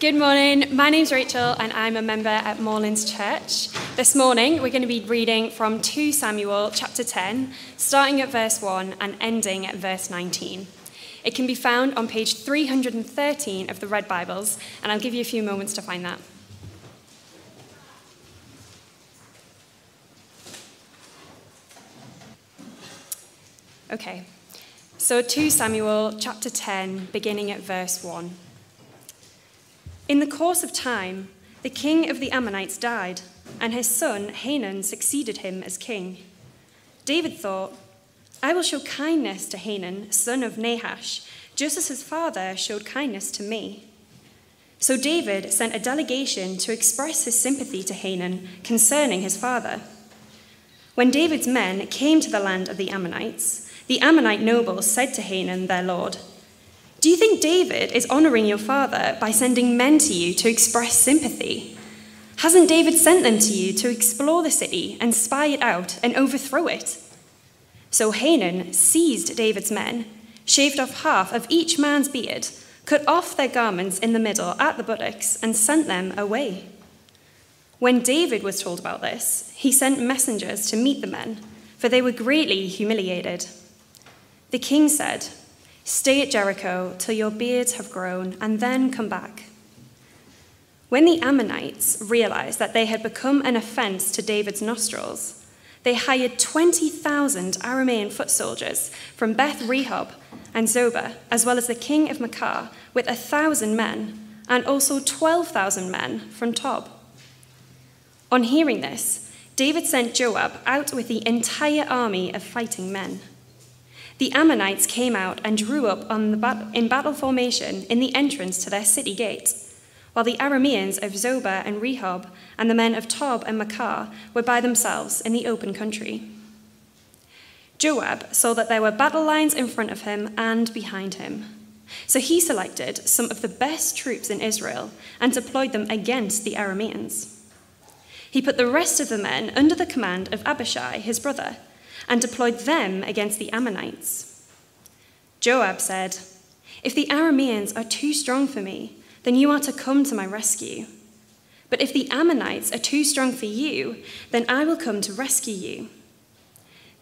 Good morning. My name's Rachel and I'm a member at Moorlands Church. This morning we're going to be reading from 2 Samuel chapter 10, starting at verse 1 and ending at verse 19. It can be found on page 313 of the Red Bibles, and I'll give you a few moments to find that. Okay, so 2 Samuel chapter 10, beginning at verse 1. In the course of time, the king of the Ammonites died, and his son Hanun succeeded him as king. David thought, I will show kindness to Hanun, son of Nahash, just as his father showed kindness to me. So David sent a delegation to express his sympathy to Hanun concerning his father. When David's men came to the land of the Ammonites, the Ammonite nobles said to Hanun, their lord, Do you think David is honoring your father by sending men to you to express sympathy? Hasn't David sent them to you to explore the city and spy it out and overthrow it? So Hanun seized David's men, shaved off half of each man's beard, cut off their garments in the middle at the buttocks, and sent them away. When David was told about this, he sent messengers to meet the men, for they were greatly humiliated. The king said, Stay at Jericho till your beards have grown, and then come back. When the Ammonites realized that they had become an offense to David's nostrils, they hired 20,000 Aramean foot soldiers from Beth Rehob and Zobah, as well as the king of Maacah, with a thousand men, and also 12,000 men from Tob. On hearing this, David sent Joab out with the entire army of fighting men. The Ammonites came out and drew up bat- in battle formation in the entrance to their city gate while the Arameans of Zobah and Rehob and the men of Tob and Maacah were by themselves in the open country. Joab saw that there were battle lines in front of him and behind him. So he selected some of the best troops in Israel and deployed them against the Arameans. He put the rest of the men under the command of Abishai, his brother, and deployed them against the Ammonites. Joab said, If the Arameans are too strong for me, then you are to come to my rescue. But if the Ammonites are too strong for you, then I will come to rescue you.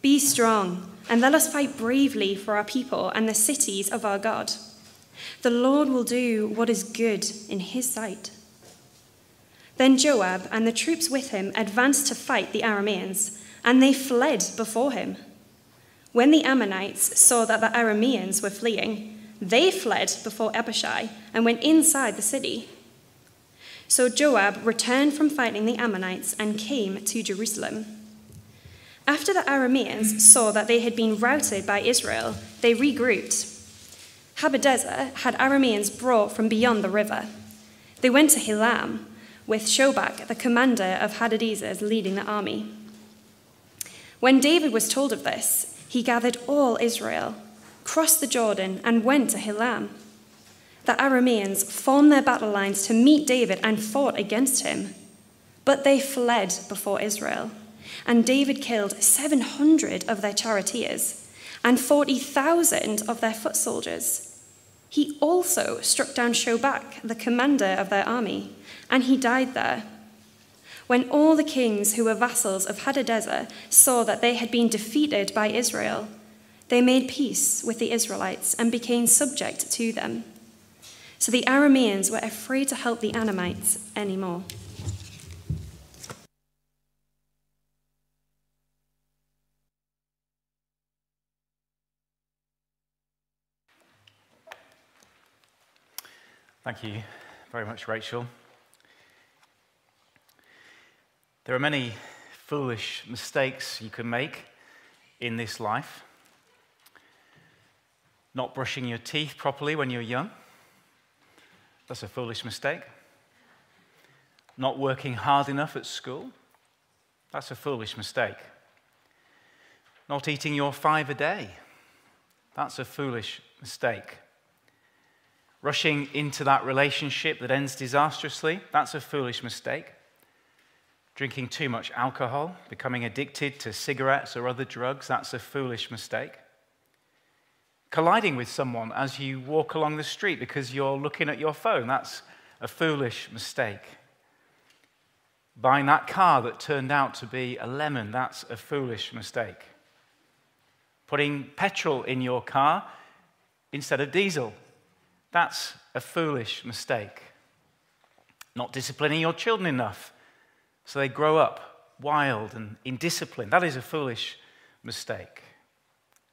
Be strong, and let us fight bravely for our people and the cities of our God. The Lord will do what is good in his sight. Then Joab and the troops with him advanced to fight the Arameans, and they fled before him. When the Ammonites saw that the Arameans were fleeing, they fled before Abishai and went inside the city. So Joab returned from fighting the Ammonites and came to Jerusalem. After the Arameans saw that they had been routed by Israel, they regrouped. Hadadezer had Arameans brought from beyond the river. They went to Helam, with Shobach, the commander of Hadadezers, leading the army. When David was told of this, he gathered all Israel crossed the Jordan, and went to Helam. The Arameans formed their battle lines to meet David and fought against him. But they fled before Israel, and David killed 700 of their charioteers and 40,000 of their foot soldiers. He also struck down Shobach, the commander of their army, and he died there. When all the kings who were vassals of Hadadezer saw that they had been defeated by Israel, they made peace with the Israelites and became subject to them. So the Arameans were afraid to help the Ammonites anymore. Thank you very much, Rachel. There are many foolish mistakes you can make in this life not brushing your teeth properly when you're young. That's a foolish mistake. Not working hard enough at school. That's a foolish mistake. Not eating your five a day. That's a foolish mistake. Rushing into that relationship that ends disastrously. That's a foolish mistake. Drinking too much alcohol, becoming addicted to cigarettes or other drugs. That's a foolish mistake colliding with someone as you walk along the street because you're looking at your phone. That's a foolish mistake. Buying that car that turned out to be a lemon, that's a foolish mistake. Putting petrol in your car instead of diesel, that's a foolish mistake. Not disciplining your children enough so they grow up wild and indisciplined, that is a foolish mistake.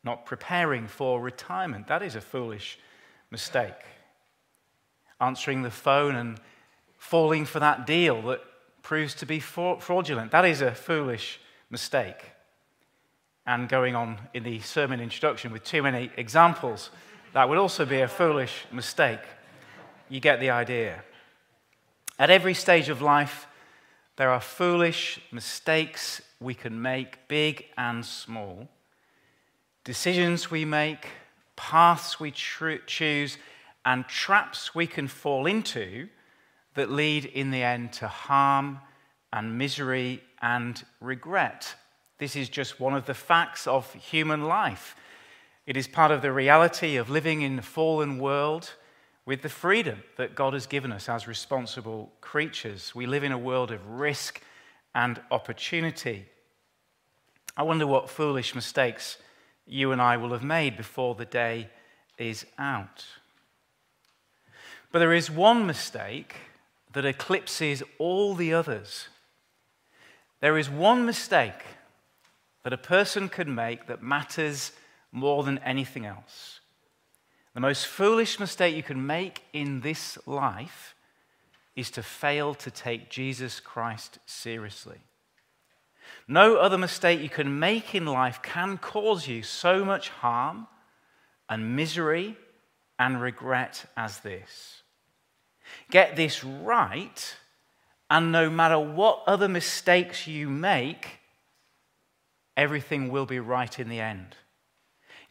Not preparing for retirement, that is a foolish mistake. Answering the phone and falling for that deal that proves to be fraudulent. That is a foolish mistake. And going on in the sermon introduction with too many examples, that would also be a foolish mistake. You get the idea. At every stage of life, there are foolish mistakes we can make, big and small. Decisions we make, paths we choose, and traps we can fall into that lead in the end to harm and misery and regret. This is just one of the facts of human life. It is part of the reality of living in a fallen world with the freedom that God has given us as responsible creatures. We live in a world of risk and opportunity. I wonder what foolish mistakes you and I will have made before the day is out. But there is one mistake that eclipses all the others. There is one mistake that a person can make that matters more than anything else. The most foolish mistake you can make in this life is to fail to take Jesus Christ seriously. No other mistake you can make in life can cause you so much harm and misery and regret as this. Get this right, and no matter what other mistakes you make, everything will be right in the end.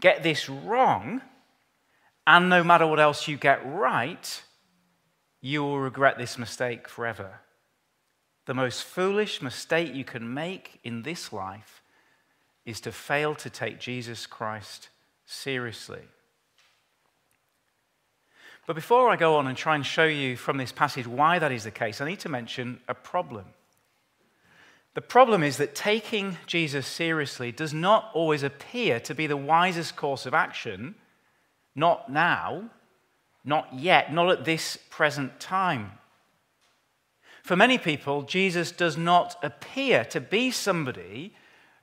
Get this wrong, and no matter what else you get right, you will regret this mistake forever. The most foolish mistake you can make in this life is to fail to take Jesus Christ seriously. But before I go on and try and show you from this passage why that is the case, I need to mention a problem. The problem is that taking Jesus seriously does not always appear to be the wisest course of action, not now, not yet, not at this present time. For many people, Jesus does not appear to be somebody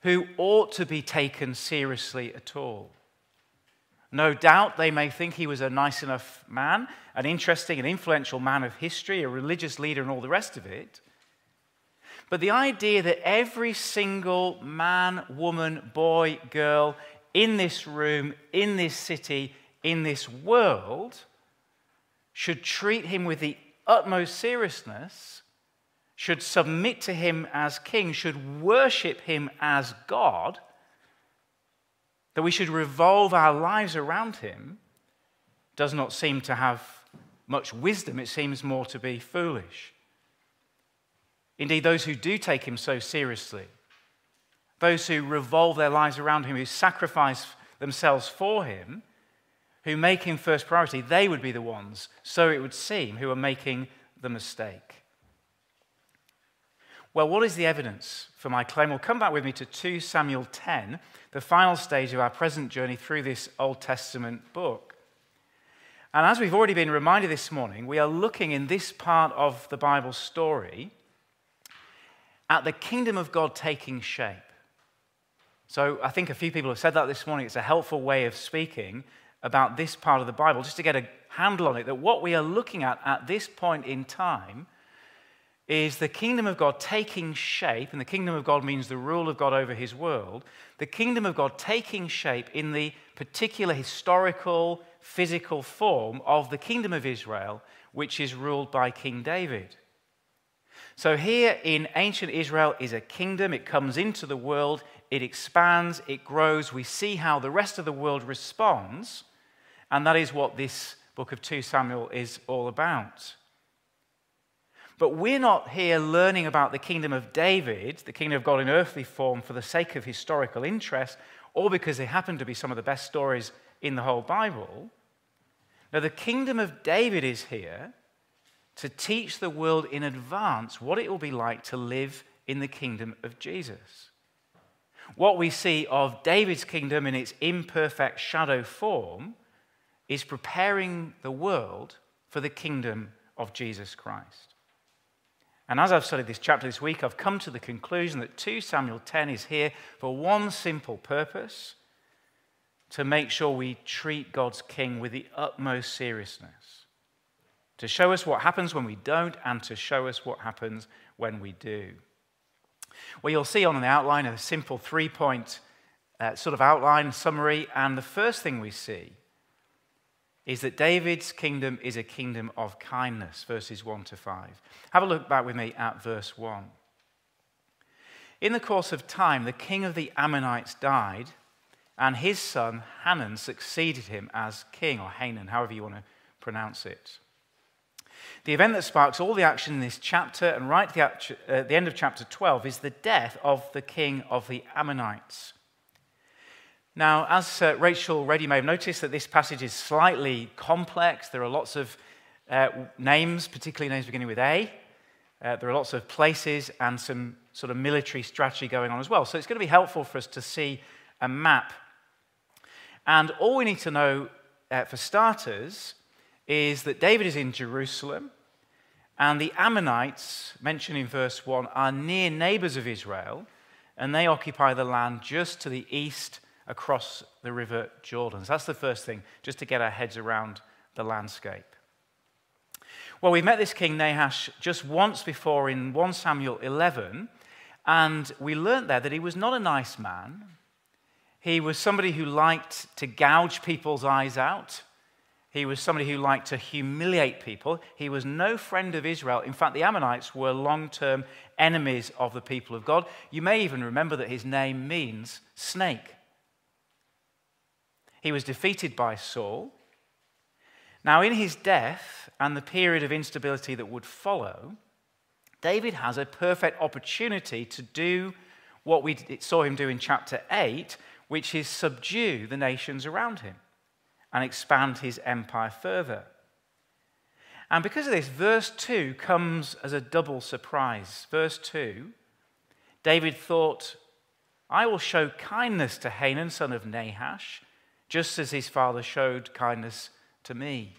who ought to be taken seriously at all. No doubt they may think he was a nice enough man, an interesting and influential man of history, a religious leader, and all the rest of it. But the idea that every single man, woman, boy, girl in this room, in this city, in this world should treat him with the utmost seriousness, should submit to him as king, should worship him as God that we should revolve our lives around him does not seem to have much wisdom. It seems more to be foolish. Indeed, those who do take him so seriously, those who revolve their lives around him, who sacrifice themselves for him, who make him first priority, they would be the ones, so it would seem, who are making the mistake. Well, what is the evidence for my claim? Well, come back with me to 2 Samuel 10, the final stage of our present journey through this Old Testament book. And as we've already been reminded this morning, we are looking in this part of the Bible story at the kingdom of God taking shape. So I think a few people have said that this morning. It's a helpful way of speaking about this part of the Bible, just to get a handle on it, that what we are looking at at this point in time is the kingdom of God taking shape, and the kingdom of God means the rule of God over his world, the kingdom of God taking shape in the particular historical, physical form of the kingdom of Israel, which is ruled by King David. So, here in ancient Israel is a kingdom. It comes into the world, it expands, it grows. We see how the rest of the world responds, and that is what this book of 2 Samuel is all about. But we're not here learning about the kingdom of David, the kingdom of God in earthly form, for the sake of historical interest or because they happen to be some of the best stories in the whole Bible. Now, the kingdom of David is here to teach the world in advance what it will be like to live in the kingdom of Jesus. What we see of David's kingdom in its imperfect shadow form is preparing the world for the kingdom of Jesus Christ. And as I've studied this chapter this week, I've come to the conclusion that 2 Samuel 10 is here for one simple purpose to make sure we treat God's king with the utmost seriousness, to show us what happens when we don't, and to show us what happens when we do. Well, you'll see on the outline a simple three point uh, sort of outline summary, and the first thing we see is that David's kingdom is a kingdom of kindness, verses 1 to 5. Have a look back with me at verse 1. In the course of time, the king of the Ammonites died, and his son Hanan succeeded him as king, or Hanan, however you want to pronounce it. The event that sparks all the action in this chapter and right at the, uh, the end of chapter 12 is the death of the king of the Ammonites. Now, as uh, Rachel already may have noticed, that this passage is slightly complex. There are lots of uh, names, particularly names beginning with A. Uh, there are lots of places and some sort of military strategy going on as well. So it's going to be helpful for us to see a map. And all we need to know, uh, for starters, is that David is in Jerusalem, and the Ammonites, mentioned in verse 1, are near neighbors of Israel, and they occupy the land just to the east across the river Jordan. So that's the first thing, just to get our heads around the landscape. Well, we've met this king Nahash just once before in 1 Samuel 11, and we learnt there that he was not a nice man. He was somebody who liked to gouge people's eyes out. He was somebody who liked to humiliate people. He was no friend of Israel. In fact, the Ammonites were long term enemies of the people of God. You may even remember that his name means snake. He was defeated by Saul. Now, in his death and the period of instability that would follow, David has a perfect opportunity to do what we saw him do in chapter 8, which is subdue the nations around him and expand his empire further. And because of this, verse 2 comes as a double surprise. Verse 2 David thought, I will show kindness to Hanan, son of Nahash, just as his father showed kindness to me.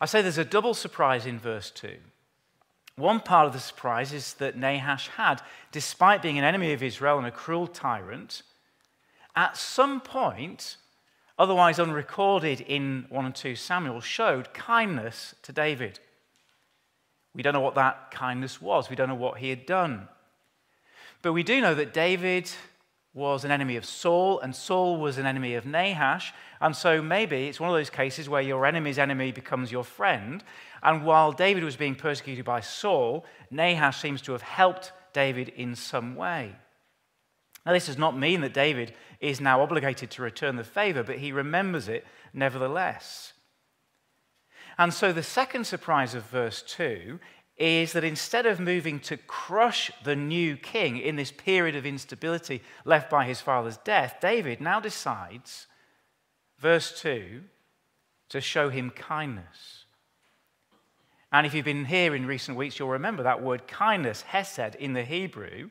I say there's a double surprise in verse 2. One part of the surprise is that Nahash had, despite being an enemy of Israel and a cruel tyrant, at some point, otherwise unrecorded in 1 and 2 Samuel, showed kindness to David. We don't know what that kindness was, we don't know what he had done. But we do know that David was an enemy of Saul, and Saul was an enemy of Nahash. And so maybe it's one of those cases where your enemy's enemy becomes your friend. And while David was being persecuted by Saul, Nahash seems to have helped David in some way. Now, this does not mean that David is now obligated to return the favor, but he remembers it nevertheless. And so the second surprise of verse 2 is that instead of moving to crush the new king in this period of instability left by his father's death, David now decides, verse 2, to show him kindness. And if you've been here in recent weeks, you'll remember that word kindness, hesed, in the Hebrew,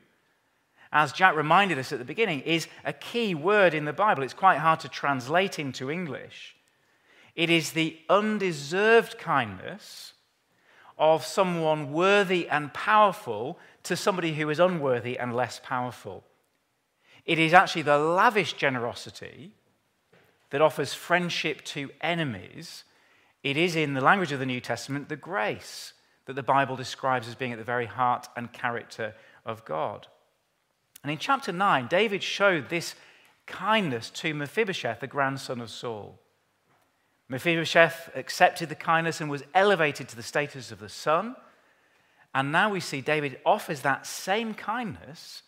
as Jack reminded us at the beginning, is a key word in the Bible. It's quite hard to translate into English. It is the undeserved kindness of someone worthy and powerful to somebody who is unworthy and less powerful. It is actually the lavish generosity that offers friendship to enemies. It is, in the language of the New Testament, the grace that the Bible describes as being at the very heart and character of God. And in chapter 9, David showed this kindness to Mephibosheth, the grandson of Saul. Mephibosheth accepted the kindness and was elevated to the status of the son. And now we see David offers that same kindness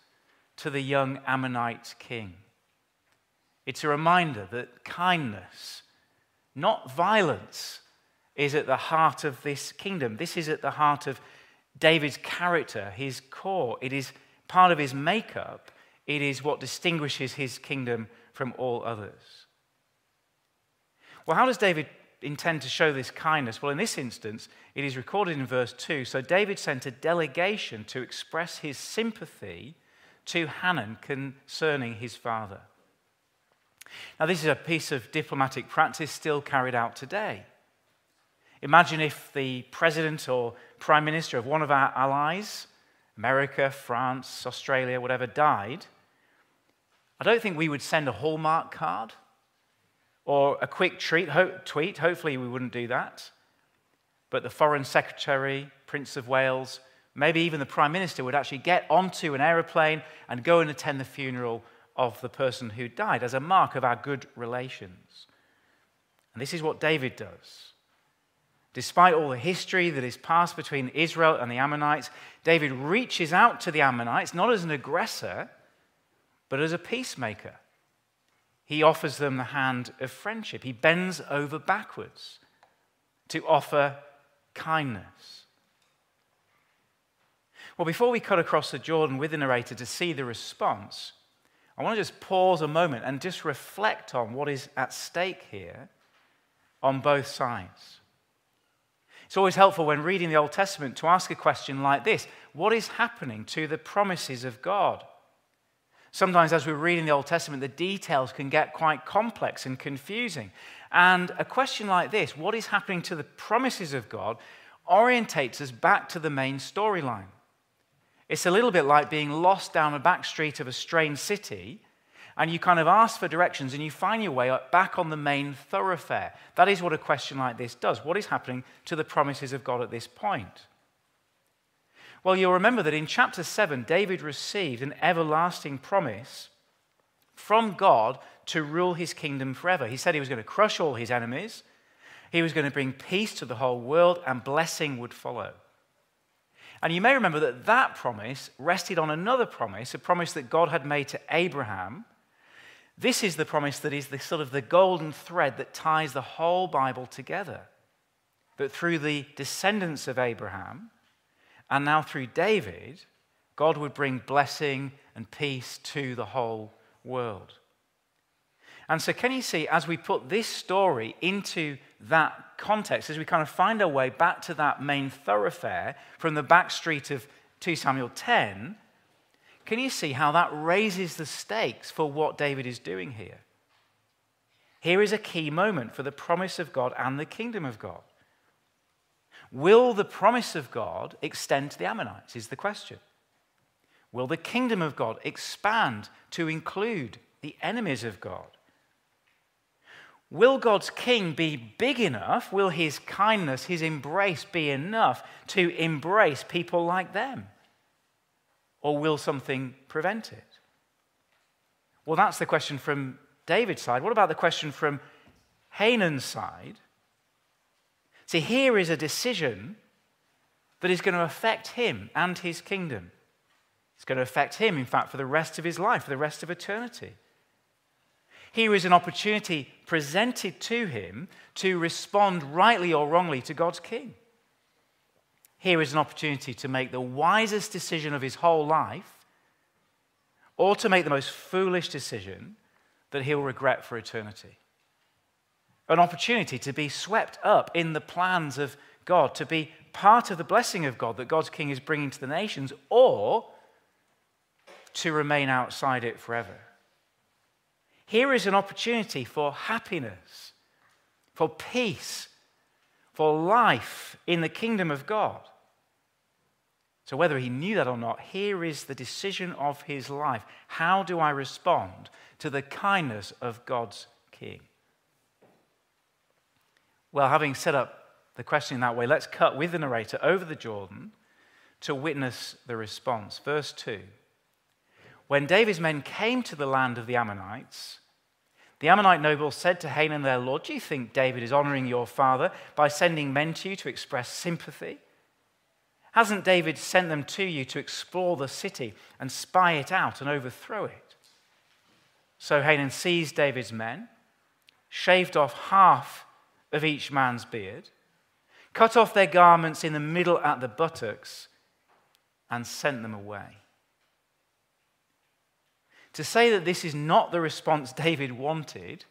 to the young Ammonite king. It's a reminder that kindness, not violence, is at the heart of this kingdom. This is at the heart of David's character, his core. It is part of his makeup. It is what distinguishes his kingdom from all others. Well, how does David intend to show this kindness? Well, in this instance, it is recorded in verse 2. So David sent a delegation to express his sympathy to Hanan concerning his father. Now, this is a piece of diplomatic practice still carried out today. Imagine if the president or prime minister of one of our allies, America, France, Australia, whatever, died. I don't think we would send a Hallmark card or a quick treat, ho- tweet. Hopefully, we wouldn't do that. But the Foreign Secretary, Prince of Wales, maybe even the Prime Minister would actually get onto an aeroplane and go and attend the funeral of the person who died as a mark of our good relations. And this is what David does. Despite all the history that is passed between Israel and the Ammonites, David reaches out to the Ammonites not as an aggressor, but as a peacemaker. He offers them the hand of friendship. He bends over backwards to offer kindness. Well, before we cut across the Jordan with the narrator to see the response, I want to just pause a moment and just reflect on what is at stake here on both sides. It's always helpful when reading the Old Testament to ask a question like this What is happening to the promises of God? Sometimes, as we're reading the Old Testament, the details can get quite complex and confusing. And a question like this, what is happening to the promises of God, orientates us back to the main storyline. It's a little bit like being lost down a back street of a strange city and you kind of ask for directions and you find your way back on the main thoroughfare. That is what a question like this does. What is happening to the promises of God at this point? Well, you'll remember that in chapter 7, David received an everlasting promise from God to rule his kingdom forever. He said he was going to crush all his enemies, he was going to bring peace to the whole world, and blessing would follow. And you may remember that that promise rested on another promise, a promise that God had made to Abraham this is the promise that is the sort of the golden thread that ties the whole Bible together. That through the descendants of Abraham, and now through David, God would bring blessing and peace to the whole world. And so, can you see, as we put this story into that context, as we kind of find our way back to that main thoroughfare from the back street of 2 Samuel 10, can you see how that raises the stakes for what David is doing here? Here is a key moment for the promise of God and the kingdom of God. Will the promise of God extend to the Ammonites? Is the question. Will the kingdom of God expand to include the enemies of God? Will God's king be big enough? Will his kindness, his embrace be enough to embrace people like them? Or will something prevent it? Well, that's the question from David's side. What about the question from Hanan's side? See, here is a decision that is going to affect him and his kingdom. It's going to affect him, in fact, for the rest of his life, for the rest of eternity. Here is an opportunity presented to him to respond rightly or wrongly to God's king. Here is an opportunity to make the wisest decision of his whole life or to make the most foolish decision that he'll regret for eternity. An opportunity to be swept up in the plans of God, to be part of the blessing of God that God's king is bringing to the nations, or to remain outside it forever. Here is an opportunity for happiness, for peace, for life in the kingdom of God. So, whether he knew that or not, here is the decision of his life. How do I respond to the kindness of God's King? Well, having set up the question in that way, let's cut with the narrator over the Jordan to witness the response. Verse 2 When David's men came to the land of the Ammonites, the Ammonite nobles said to Hanun their lord, Do you think David is honoring your father by sending men to you to express sympathy? Hasn't David sent them to you to explore the city and spy it out and overthrow it? So Hanun seized David's men, shaved off half of each man's beard, cut off their garments in the middle at the buttocks, and sent them away. To say that this is not the response David wanted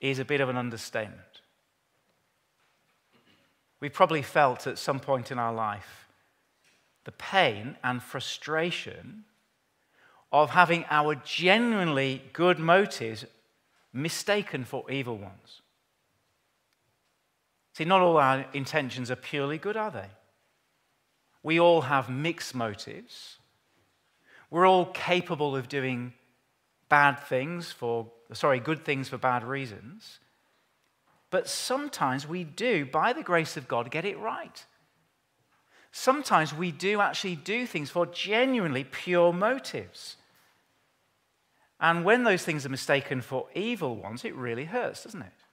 is a bit of an understatement. We've probably felt at some point in our life the pain and frustration of having our genuinely good motives mistaken for evil ones. See, not all our intentions are purely good, are they? We all have mixed motives. We're all capable of doing bad things for, sorry, good things for bad reasons. But sometimes we do, by the grace of God, get it right. Sometimes we do actually do things for genuinely pure motives. And when those things are mistaken for evil ones, it really hurts, doesn't it?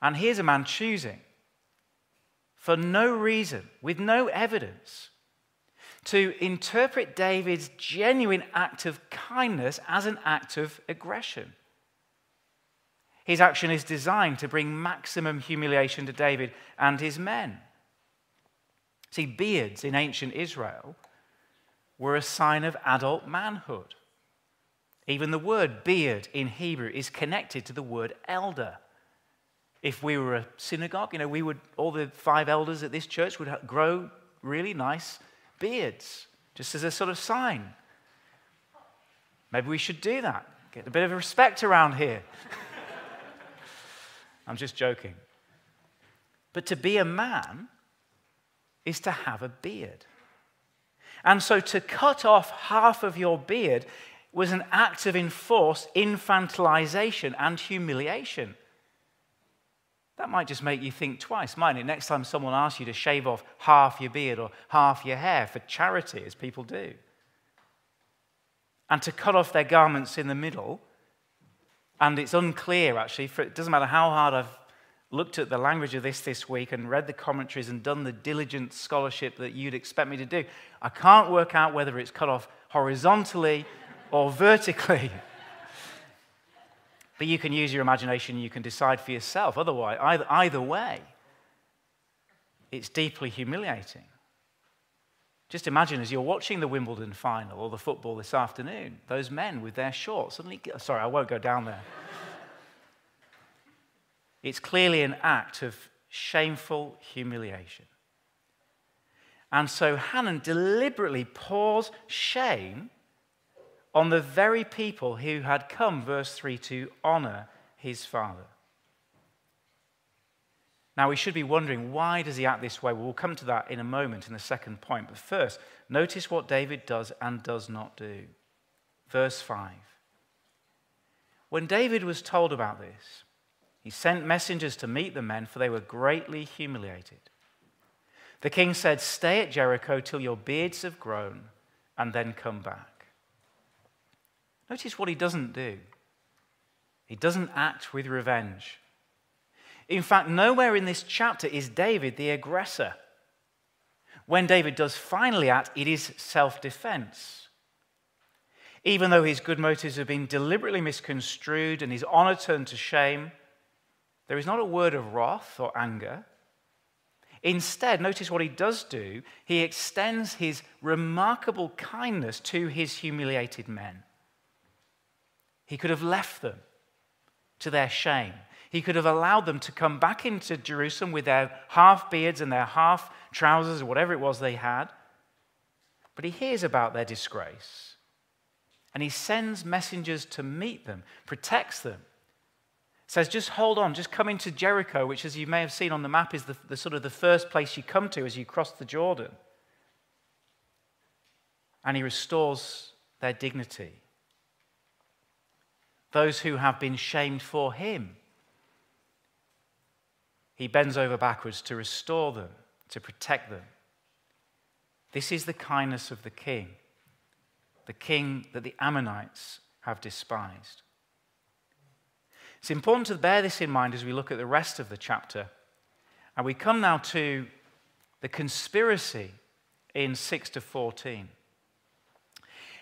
And here's a man choosing, for no reason, with no evidence, to interpret David's genuine act of kindness as an act of aggression. His action is designed to bring maximum humiliation to David and his men. See, beards in ancient Israel were a sign of adult manhood. Even the word beard in Hebrew is connected to the word elder. If we were a synagogue, you know, we would, all the five elders at this church would grow really nice beards, just as a sort of sign. Maybe we should do that. Get a bit of respect around here. I'm just joking. But to be a man is to have a beard. And so to cut off half of your beard was an act of enforced infantilization and humiliation. That might just make you think twice, mightn't it? Next time someone asks you to shave off half your beard or half your hair for charity, as people do, and to cut off their garments in the middle, and it's unclear actually, for, it doesn't matter how hard I've looked at the language of this this week and read the commentaries and done the diligent scholarship that you'd expect me to do, I can't work out whether it's cut off horizontally or vertically. But you can use your imagination, you can decide for yourself. Otherwise, either, either way, it's deeply humiliating. Just imagine as you're watching the Wimbledon final or the football this afternoon, those men with their shorts suddenly, sorry, I won't go down there. it's clearly an act of shameful humiliation. And so Hannon deliberately pours shame on the very people who had come, verse 3, to honor his father. Now, we should be wondering why does he act this way? Well, we'll come to that in a moment in the second point. But first, notice what David does and does not do. Verse 5. When David was told about this, he sent messengers to meet the men, for they were greatly humiliated. The king said, Stay at Jericho till your beards have grown, and then come back. Notice what he doesn't do. He doesn't act with revenge. In fact, nowhere in this chapter is David the aggressor. When David does finally act, it is self defense. Even though his good motives have been deliberately misconstrued and his honor turned to shame, there is not a word of wrath or anger. Instead, notice what he does do. He extends his remarkable kindness to his humiliated men. He could have left them to their shame. He could have allowed them to come back into Jerusalem with their half beards and their half trousers or whatever it was they had. But he hears about their disgrace. And he sends messengers to meet them, protects them. Says, just hold on, just come into Jericho, which, as you may have seen on the map, is the, the sort of the first place you come to as you cross the Jordan. And he restores their dignity those who have been shamed for him. He bends over backwards to restore them, to protect them. This is the kindness of the king, the king that the Ammonites have despised. It's important to bear this in mind as we look at the rest of the chapter. And we come now to the conspiracy in 6 to 14.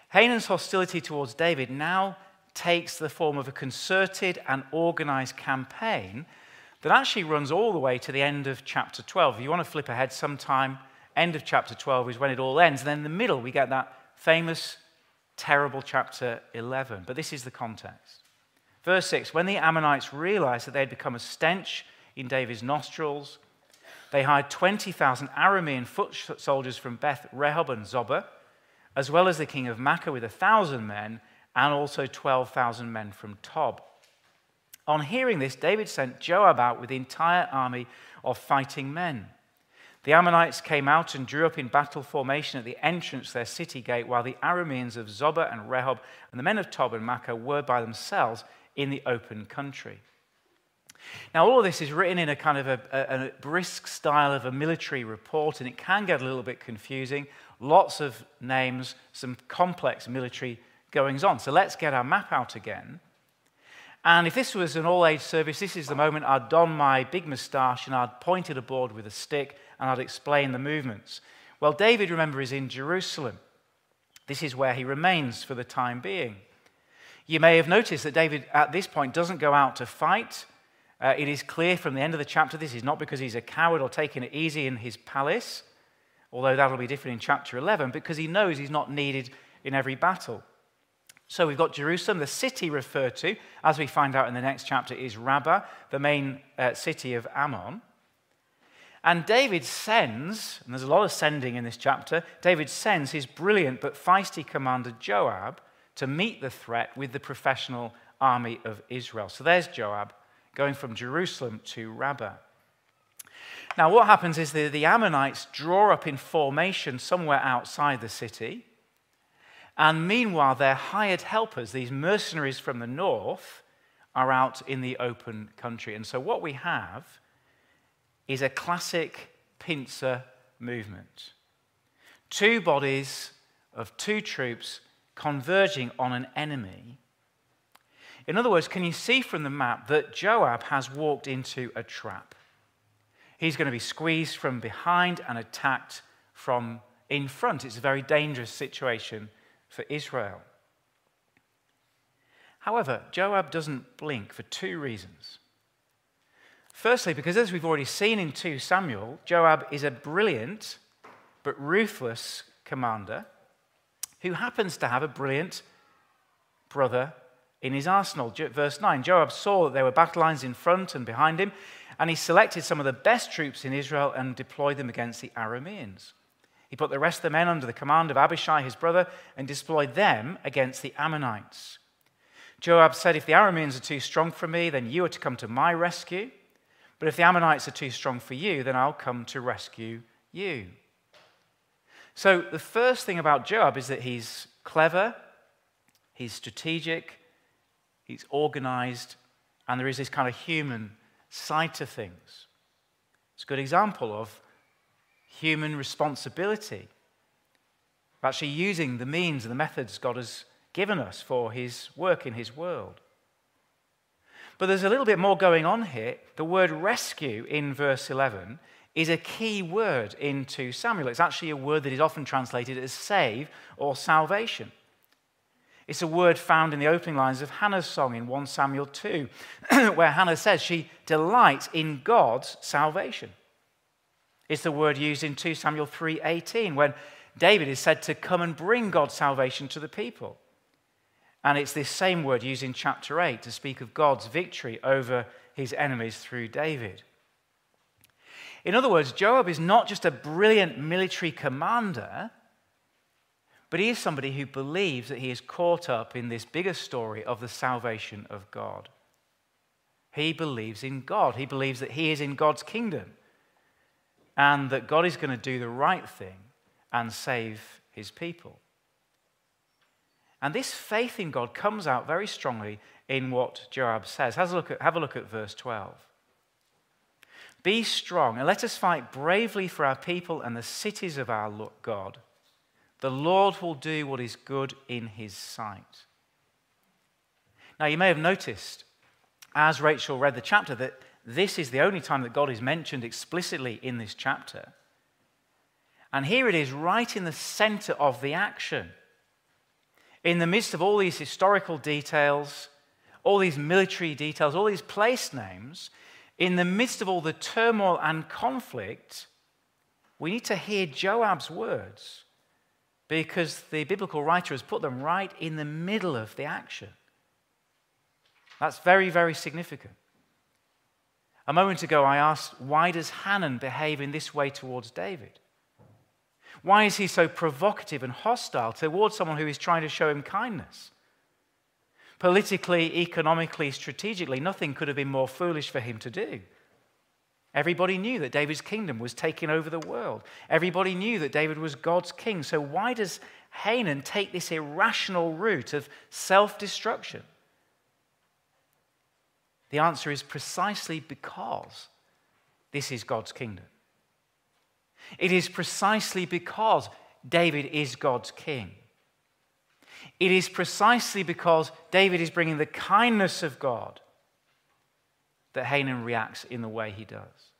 Hanan's hostility towards David now takes the form of a concerted and organized campaign that actually runs all the way to the end of chapter 12. If you want to flip ahead sometime, end of chapter 12 is when it all ends. And then in the middle, we get that famous, terrible chapter 11. But this is the context. Verse 6 When the Ammonites realized that they had become a stench in David's nostrils, they hired 20,000 Aramean foot soldiers from Beth Rehob and Zobah, as well as the king of Makkah with a thousand men, and also 12,000 men from Tob. On hearing this, David sent Joab out with the entire army of fighting men. The Ammonites came out and drew up in battle formation at the entrance their city gate, while the Arameans of Zobah and Rehob and the men of Tob and Makkah were by themselves in the open country. Now, all of this is written in a kind of a, a, a, brisk style of a military report, and it can get a little bit confusing. Lots of names, some complex military goings on. So let's get our map out again. And if this was an all age service, this is the moment I'd don my big moustache and I'd point at a board with a stick and I'd explain the movements. Well, David, remember, is in Jerusalem. This is where he remains for the time being. You may have noticed that David, at this point, doesn't go out to fight. Uh, it is clear from the end of the chapter this is not because he's a coward or taking it easy in his palace, although that'll be different in chapter 11, because he knows he's not needed in every battle. So we've got Jerusalem, the city referred to, as we find out in the next chapter, is Rabbah, the main uh, city of Ammon. And David sends, and there's a lot of sending in this chapter, David sends his brilliant but feisty commander Joab to meet the threat with the professional army of Israel. So there's Joab going from Jerusalem to Rabbah. Now, what happens is the, the Ammonites draw up in formation somewhere outside the city. And meanwhile, their hired helpers, these mercenaries from the north, are out in the open country. And so, what we have is a classic pincer movement two bodies of two troops converging on an enemy in other words, can you see from the map that Joab has walked into a trap? He's going to be squeezed from behind and attacked from in front. It's a very dangerous situation for Israel. However, Joab doesn't blink for two reasons. Firstly, because as we've already seen in 2 Samuel, Joab is a brilliant but ruthless commander who happens to have a brilliant brother in his arsenal. Verse 9 Joab saw that there were battle lines in front and behind him, and he selected some of the best troops in Israel and deployed them against the Arameans. He put the rest of the men under the command of Abishai, his brother, and deployed them against the Ammonites. Joab said, If the Arameans are too strong for me, then you are to come to my rescue. But if the Ammonites are too strong for you, then I'll come to rescue you. So the first thing about Joab is that he's clever, he's strategic, he's organized, and there is this kind of human side to things. It's a good example of human responsibility, of actually using the means and the methods God has given us for his work in his world. But there's a little bit more going on here. The word rescue in verse 11 is a key word in 2 Samuel. It's actually a word that is often translated as save or salvation. It's a word found in the opening lines of Hannah's song in 1 Samuel 2, where Hannah says she delights in God's salvation. It's the word used in 2 Samuel 3:18 when David is said to come and bring God's salvation to the people. And it's this same word used in chapter 8 to speak of God's victory over his enemies through David. In other words, Joab is not just a brilliant military commander, but he is somebody who believes that he is caught up in this bigger story of the salvation of God. He believes in God. He believes that he is in God's kingdom and that God is going to do the right thing and save his people. And this faith in God comes out very strongly in what Joab says. Have a look at, have a look at verse 12. Be strong and let us fight bravely for our people and the cities of our God. The Lord will do what is good in his sight. Now, you may have noticed as Rachel read the chapter that this is the only time that God is mentioned explicitly in this chapter. And here it is, right in the center of the action. In the midst of all these historical details, all these military details, all these place names, in the midst of all the turmoil and conflict, we need to hear Joab's words because the biblical writer has put them right in the middle of the action. That's very, very significant. A moment ago, I asked, why does Hanan behave in this way towards David? Why is he so provocative and hostile towards someone who is trying to show him kindness? Politically, economically, strategically, nothing could have been more foolish for him to do. Everybody knew that David's kingdom was taking over the world. Everybody knew that David was God's king. So, why does Hanan take this irrational route of self destruction? The answer is precisely because this is God's kingdom. It is precisely because David is God's king. It is precisely because David is bringing the kindness of God that Hanun reacts in the way he does.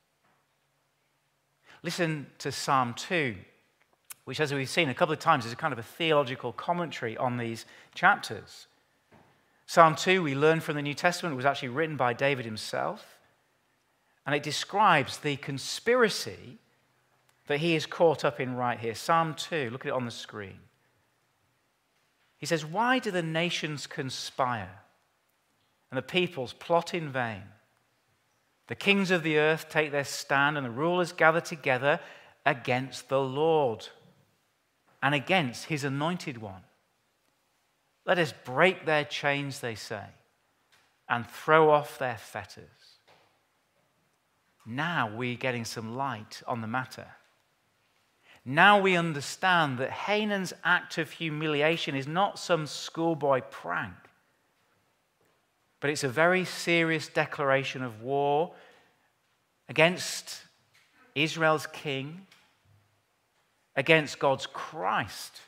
Listen to Psalm 2, which, as we've seen a couple of times, is a kind of a theological commentary on these chapters. Psalm 2, we learn from the New Testament, was actually written by David himself, and it describes the conspiracy that he is caught up in right here. Psalm 2, look at it on the screen. He says, Why do the nations conspire and the peoples plot in vain? The kings of the earth take their stand, and the rulers gather together against the Lord and against his anointed one. Let us break their chains, they say, and throw off their fetters. Now we're getting some light on the matter. Now we understand that Hanun's act of humiliation is not some schoolboy prank, but it's a very serious declaration of war against Israel's king, against God's Christ,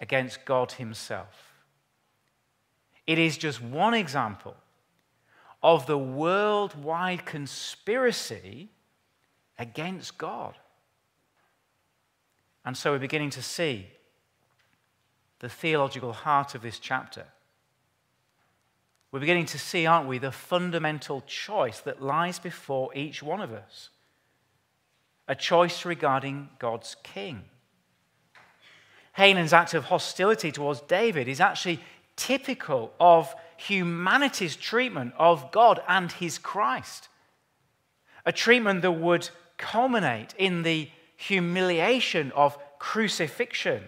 against God Himself. It is just one example of the worldwide conspiracy against God. And so we're beginning to see the theological heart of this chapter. We're beginning to see, aren't we, the fundamental choice that lies before each one of us a choice regarding God's king. Hanun's act of hostility towards David is actually typical of humanity's treatment of God and his Christ. A treatment that would culminate in the humiliation of crucifixion.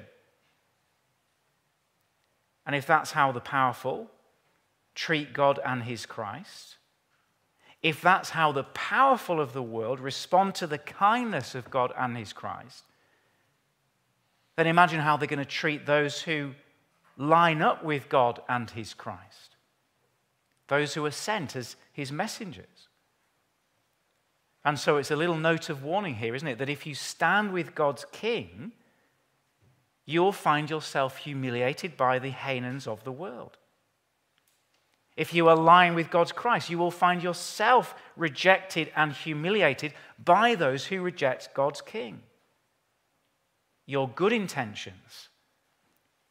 And if that's how the powerful treat God and his Christ, if that's how the powerful of the world respond to the kindness of God and his Christ, then imagine how they're going to treat those who line up with God and his Christ, those who are sent as his messengers. And so it's a little note of warning here, isn't it? That if you stand with God's king, you'll find yourself humiliated by the Hanuns of the world. If you align with God's Christ, you will find yourself rejected and humiliated by those who reject God's king. Your good intentions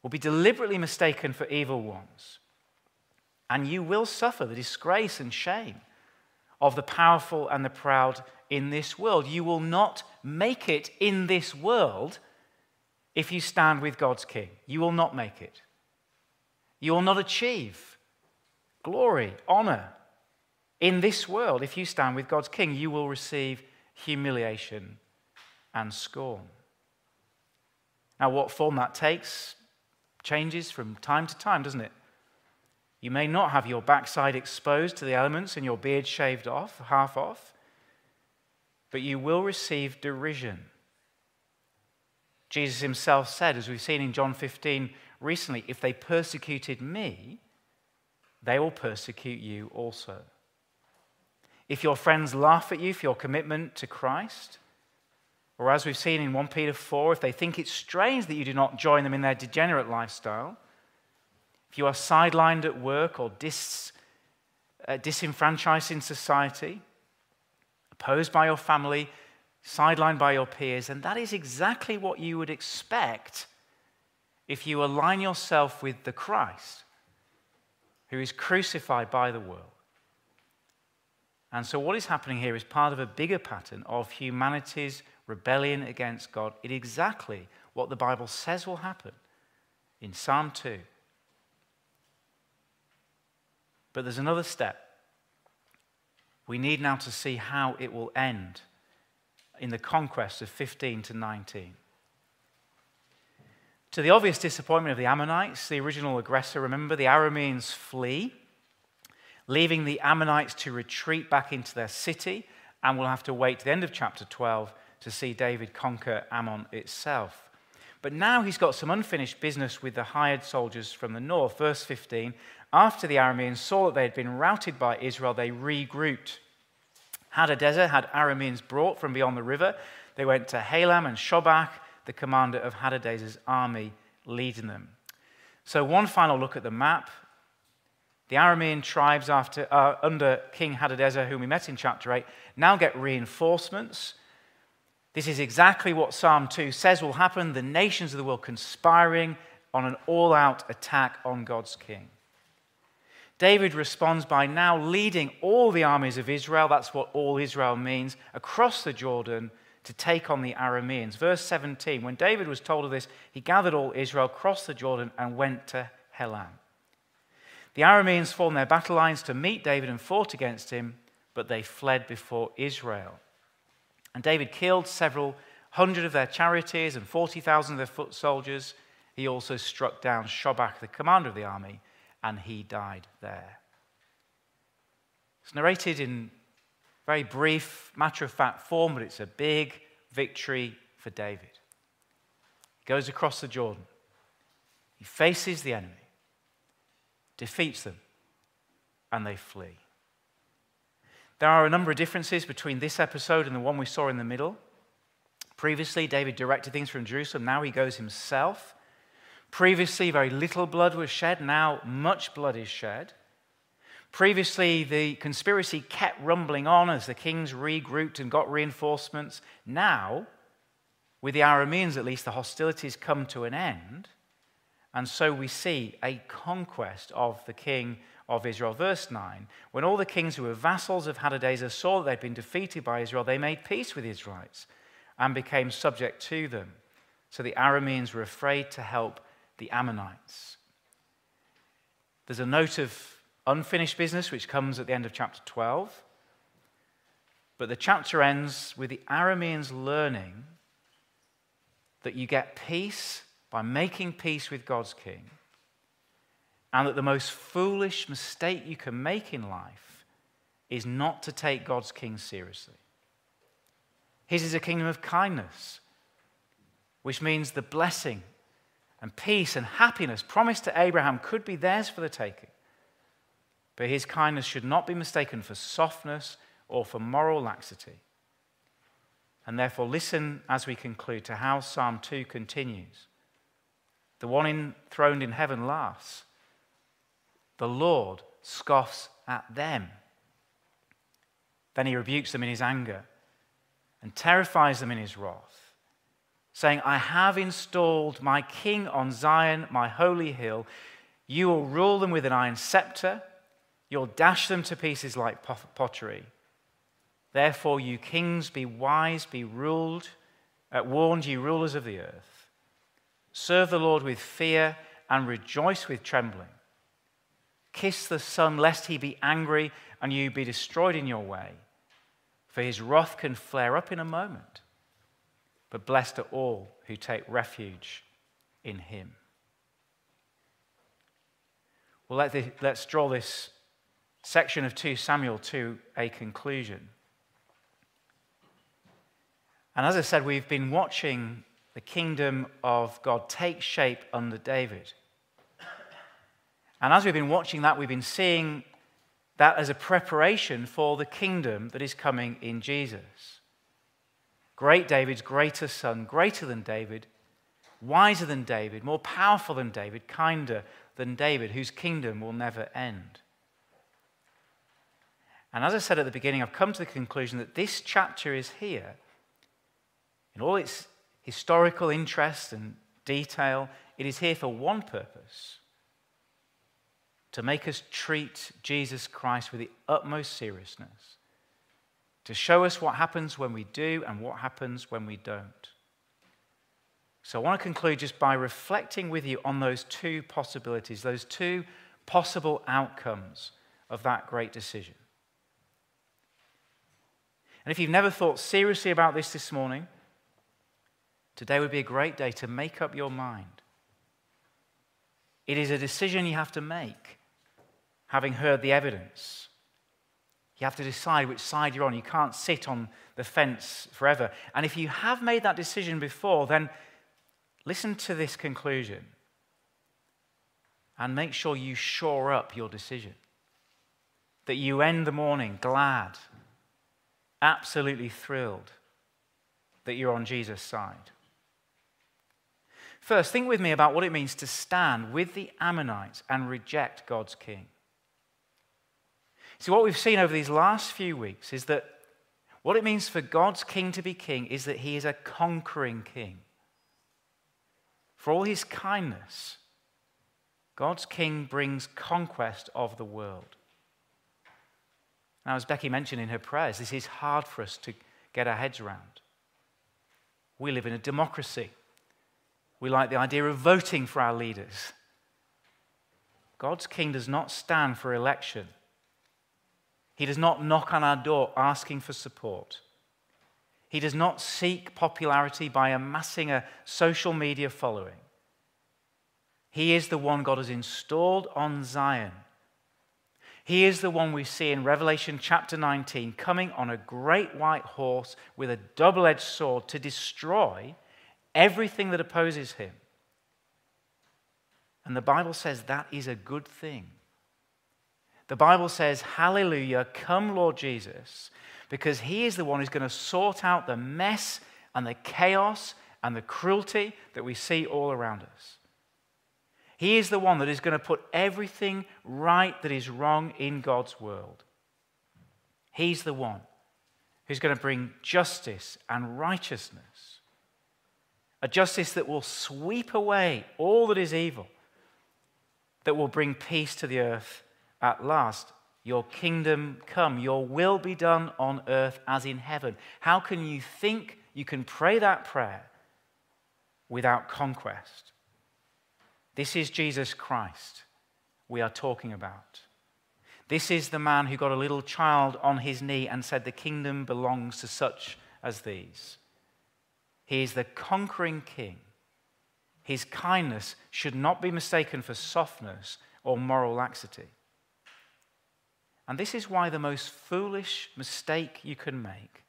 will be deliberately mistaken for evil ones, and you will suffer the disgrace and shame of the powerful and the proud in this world. You will not make it in this world if you stand with God's King. You will not make it. You will not achieve glory, honor in this world if you stand with God's King. You will receive humiliation and scorn. Now, what form that takes changes from time to time, doesn't it? You may not have your backside exposed to the elements and your beard shaved off, half off, but you will receive derision. Jesus himself said, as we've seen in John 15 recently, if they persecuted me, they will persecute you also. If your friends laugh at you for your commitment to Christ, or as we've seen in 1 Peter 4, if they think it's strange that you do not join them in their degenerate lifestyle, if you are sidelined at work or dis, uh, disenfranchised in society, opposed by your family, sidelined by your peers, and that is exactly what you would expect if you align yourself with the Christ who is crucified by the world. And so, what is happening here is part of a bigger pattern of humanity's rebellion against God. It exactly what the Bible says will happen in Psalm 2 but there's another step. We need now to see how it will end in the conquest of 15 to 19. To the obvious disappointment of the Ammonites, the original aggressor, remember, the Arameans flee, leaving the Ammonites to retreat back into their city, and we'll have to wait to the end of chapter 12 to see David conquer Ammon itself. But now he's got some unfinished business with the hired soldiers from the north. Verse 15 After the Arameans saw that they had been routed by Israel, they regrouped. Hadadezer had Arameans brought from beyond the river. They went to Helam and Shobach, the commander of Hadadezer's army, leading them. So, one final look at the map. The Aramean tribes, after, uh, under King Hadadezer, whom we met in chapter 8, now get reinforcements. This is exactly what Psalm 2 says will happen the nations of the world conspiring on an all out attack on God's king. David responds by now leading all the armies of Israel, that's what all Israel means, across the Jordan to take on the Arameans. Verse 17 When David was told of this, he gathered all Israel, crossed the Jordan, and went to Helam. The Arameans formed their battle lines to meet David and fought against him, but they fled before Israel. And David killed several hundred of their charioteers and 40,000 of their foot soldiers. He also struck down Shobach, the commander of the army, and he died there. It's narrated in very brief, matter of fact form, but it's a big victory for David. He goes across the Jordan, he faces the enemy, defeats them, and they flee. There are a number of differences between this episode and the one we saw in the middle. Previously, David directed things from Jerusalem. Now he goes himself. Previously, very little blood was shed. Now, much blood is shed. Previously, the conspiracy kept rumbling on as the kings regrouped and got reinforcements. Now, with the Arameans at least, the hostilities come to an end. And so we see a conquest of the king of Israel. Verse 9 When all the kings who were vassals of Hadadezer saw that they'd been defeated by Israel, they made peace with Israelites and became subject to them. So the Arameans were afraid to help the Ammonites. There's a note of unfinished business which comes at the end of chapter 12. But the chapter ends with the Arameans learning that you get peace by making peace with God's king and that the most foolish mistake you can make in life is not to take God's king seriously. His is a kingdom of kindness, which means the blessing and peace and happiness promised to Abraham could be theirs for the taking. But his kindness should not be mistaken for softness or for moral laxity. And therefore, listen as we conclude to how Psalm 2 continues. The one enthroned in heaven laughs the Lord scoffs at them. Then he rebukes them in his anger and terrifies them in his wrath, saying, I have installed my king on Zion, my holy hill. You will rule them with an iron scepter, you'll dash them to pieces like pottery. Therefore, you kings, be wise, be ruled, uh, warned, ye rulers of the earth. Serve the Lord with fear and rejoice with trembling. Kiss the Son, lest he be angry and you be destroyed in your way. For his wrath can flare up in a moment. But blessed are all who take refuge in him. Well, let the, let's draw this section of 2 Samuel to a conclusion. And as I said, we've been watching the kingdom of God take shape under David. And as we've been watching that, we've been seeing that as a preparation for the kingdom that is coming in Jesus. Great David's greater son, greater than David, wiser than David, more powerful than David, kinder than David, whose kingdom will never end. And as I said at the beginning, I've come to the conclusion that this chapter is here in all its historical interest and detail. It is here for one purpose to make us treat Jesus Christ with the utmost seriousness, to show us what happens when we do and what happens when we don't. So I want to conclude just by reflecting with you on those two possibilities, those two possible outcomes of that great decision. And if you've never thought seriously about this this morning, today would be a great day to make up your mind. It is a decision you have to make, having heard the evidence. You have to decide which side you're on. You can't sit on the fence forever. And if you have made that decision before, then listen to this conclusion and make sure you shore up your decision. That you end the morning glad, absolutely thrilled that you're on Jesus' side. First, think with me about what it means to stand with the Ammonites and reject God's king. See, what we've seen over these last few weeks is that what it means for God's king to be king is that he is a conquering king. For all his kindness, God's king brings conquest of the world. Now, as Becky mentioned in her prayers, this is hard for us to get our heads around. We live in a democracy. We like the idea of voting for our leaders. God's king does not stand for election. He does not knock on our door asking for support. He does not seek popularity by amassing a social media following. He is the one God has installed on Zion. He is the one we see in Revelation chapter 19 coming on a great white horse with a double edged sword to destroy everything that opposes him. And the Bible says that is a good thing. The Bible says, Hallelujah, come, Lord Jesus, because He is the one who's going to sort out the mess and the chaos and the cruelty that we see all around us. He is the one that is going to put everything right that is wrong in God's world. He's the one who's going to bring justice and righteousness, a justice that will sweep away all that is evil, that will bring peace to the earth at last, your kingdom come, your will be done on earth as in heaven. How can you think you can pray that prayer without conquest? This is Jesus Christ we are talking about. This is the man who got a little child on his knee and said, The kingdom belongs to such as these. He is the conquering king. His kindness should not be mistaken for softness or moral laxity. And this is why the most foolish mistake you can make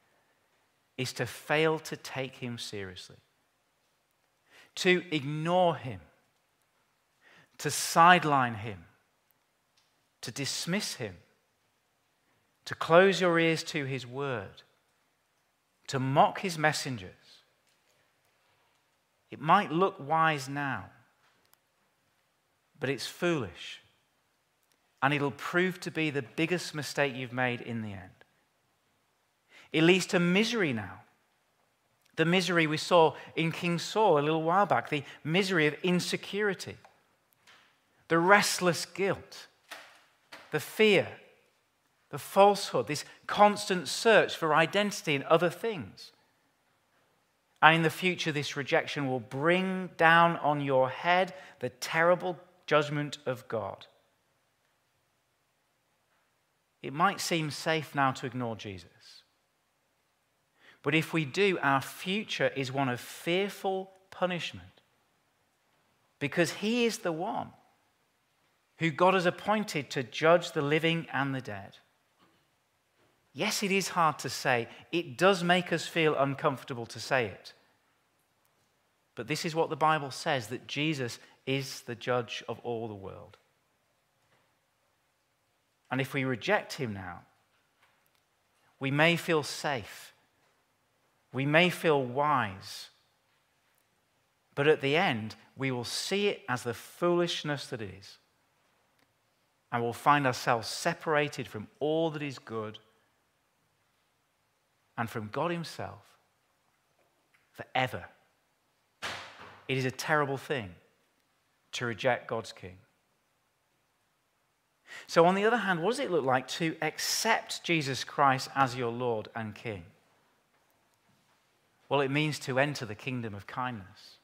is to fail to take him seriously, to ignore him, to sideline him, to dismiss him, to close your ears to his word, to mock his messengers. It might look wise now, but it's foolish and it'll prove to be the biggest mistake you've made in the end. It leads to misery now. The misery we saw in King Saul a little while back, the misery of insecurity, the restless guilt, the fear, the falsehood, this constant search for identity in other things. And in the future, this rejection will bring down on your head the terrible judgment of God. It might seem safe now to ignore Jesus. But if we do, our future is one of fearful punishment. Because he is the one who God has appointed to judge the living and the dead. Yes, it is hard to say. It does make us feel uncomfortable to say it. But this is what the Bible says that Jesus is the judge of all the world. And if we reject him now, we may feel safe. We may feel wise. But at the end, we will see it as the foolishness that it is. And we'll find ourselves separated from all that is good and from God Himself forever. It is a terrible thing to reject God's King. So, on the other hand, what does it look like to accept Jesus Christ as your Lord and King? Well, it means to enter the kingdom of kindness.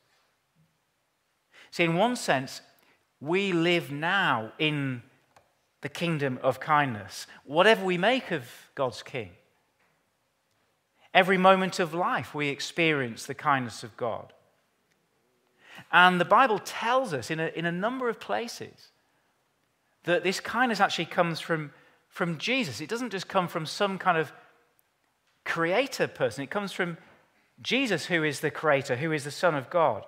See, in one sense, we live now in the kingdom of kindness, whatever we make of God's King. Every moment of life, we experience the kindness of God. And the Bible tells us in a, in a number of places that this kindness actually comes from, from Jesus. It doesn't just come from some kind of creator person, it comes from Jesus, who is the creator, who is the Son of God.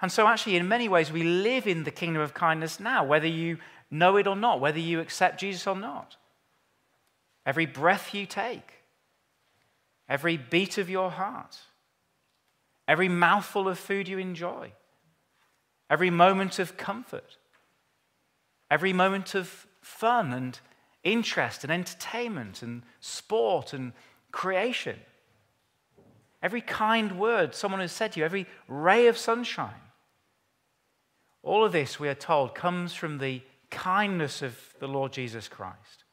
And so, actually, in many ways, we live in the kingdom of kindness now, whether you know it or not, whether you accept Jesus or not. Every breath you take, every beat of your heart, every mouthful of food you enjoy, every moment of comfort, every moment of fun and interest and entertainment and sport and creation. Every kind word someone has said to you, every ray of sunshine. All of this, we are told, comes from the kindness of the Lord Jesus Christ.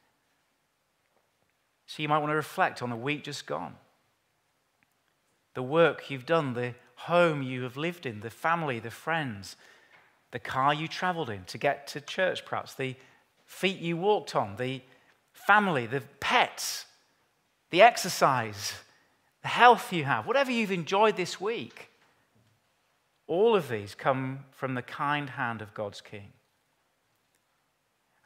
So you might want to reflect on the week just gone the work you've done, the home you have lived in, the family, the friends, the car you traveled in to get to church, perhaps, the feet you walked on, the family, the pets, the exercise, the health you have, whatever you've enjoyed this week. All of these come from the kind hand of God's King.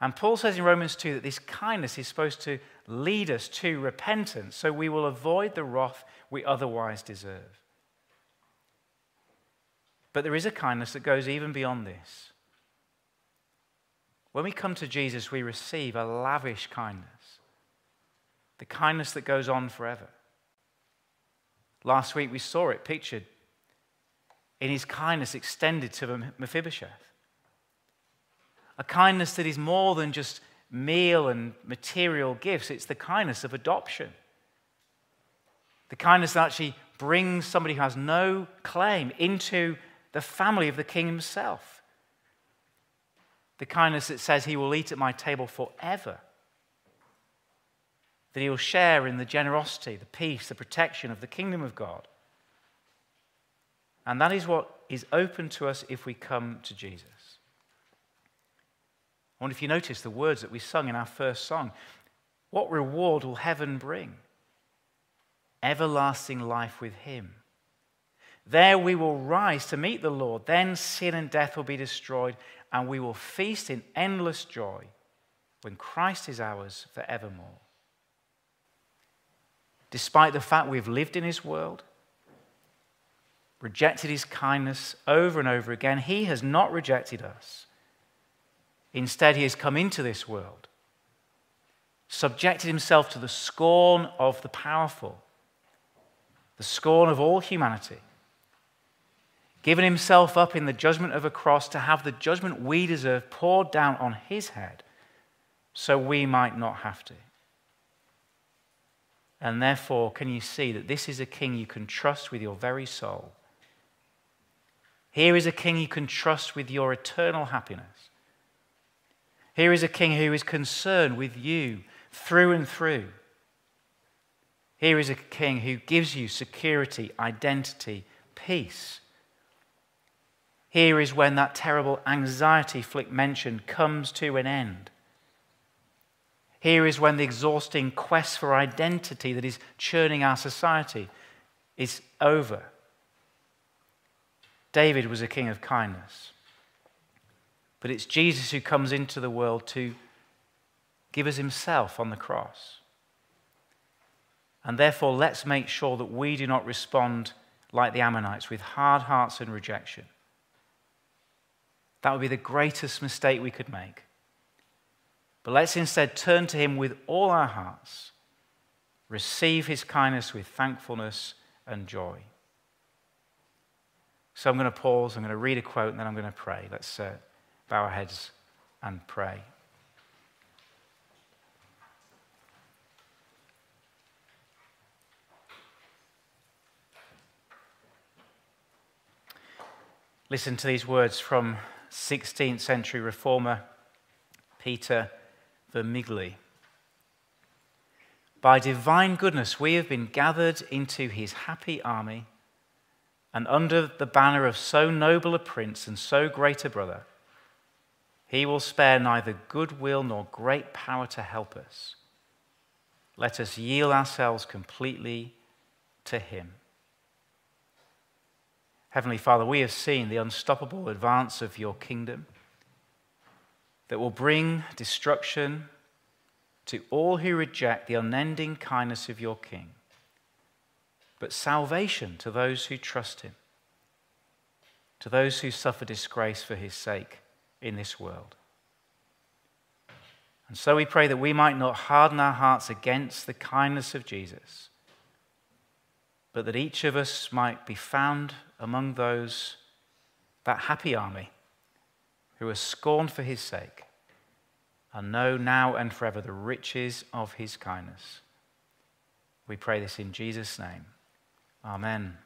And Paul says in Romans 2 that this kindness is supposed to lead us to repentance so we will avoid the wrath we otherwise deserve. But there is a kindness that goes even beyond this. When we come to Jesus, we receive a lavish kindness, the kindness that goes on forever. Last week we saw it pictured in his kindness extended to Mephibosheth. A kindness that is more than just meal and material gifts, it's the kindness of adoption. The kindness that actually brings somebody who has no claim into the family of the king himself. The kindness that says he will eat at my table forever. That he will share in the generosity, the peace, the protection of the kingdom of God. And that is what is open to us if we come to Jesus. I wonder if you notice the words that we sung in our first song. What reward will heaven bring? Everlasting life with Him. There we will rise to meet the Lord. Then sin and death will be destroyed, and we will feast in endless joy when Christ is ours forevermore. Despite the fact we've lived in His world, rejected His kindness over and over again, He has not rejected us. Instead, he has come into this world, subjected himself to the scorn of the powerful, the scorn of all humanity, given himself up in the judgment of a cross to have the judgment we deserve poured down on his head so we might not have to. And therefore, can you see that this is a king you can trust with your very soul? Here is a king you can trust with your eternal happiness. Here is a king who is concerned with you through and through. Here is a king who gives you security, identity, peace. Here is when that terrible anxiety Flick mentioned comes to an end. Here is when the exhausting quest for identity that is churning our society is over. David was a king of kindness. But it's Jesus who comes into the world to give us himself on the cross. And therefore, let's make sure that we do not respond like the Ammonites with hard hearts and rejection. That would be the greatest mistake we could make. But let's instead turn to him with all our hearts, receive his kindness with thankfulness and joy. So I'm going to pause, I'm going to read a quote, and then I'm going to pray. Let's. Uh, bow our heads and pray. Listen to these words from 16th century reformer Peter Vermigli. By divine goodness, we have been gathered into his happy army, and under the banner of so noble a prince and so great a brother, he will spare neither goodwill nor great power to help us. let us yield ourselves completely to Him. Heavenly Father, we have seen the unstoppable advance of your kingdom that will bring destruction to all who reject the unending kindness of your King, but salvation to those who trust him, to those who suffer disgrace for his sake in this world. And so we pray that we might not harden our hearts against the kindness of Jesus, but that each of us might be found among those, that happy army, who are scorned for his sake and know now and forever the riches of his kindness. We pray this in Jesus' name. Amen.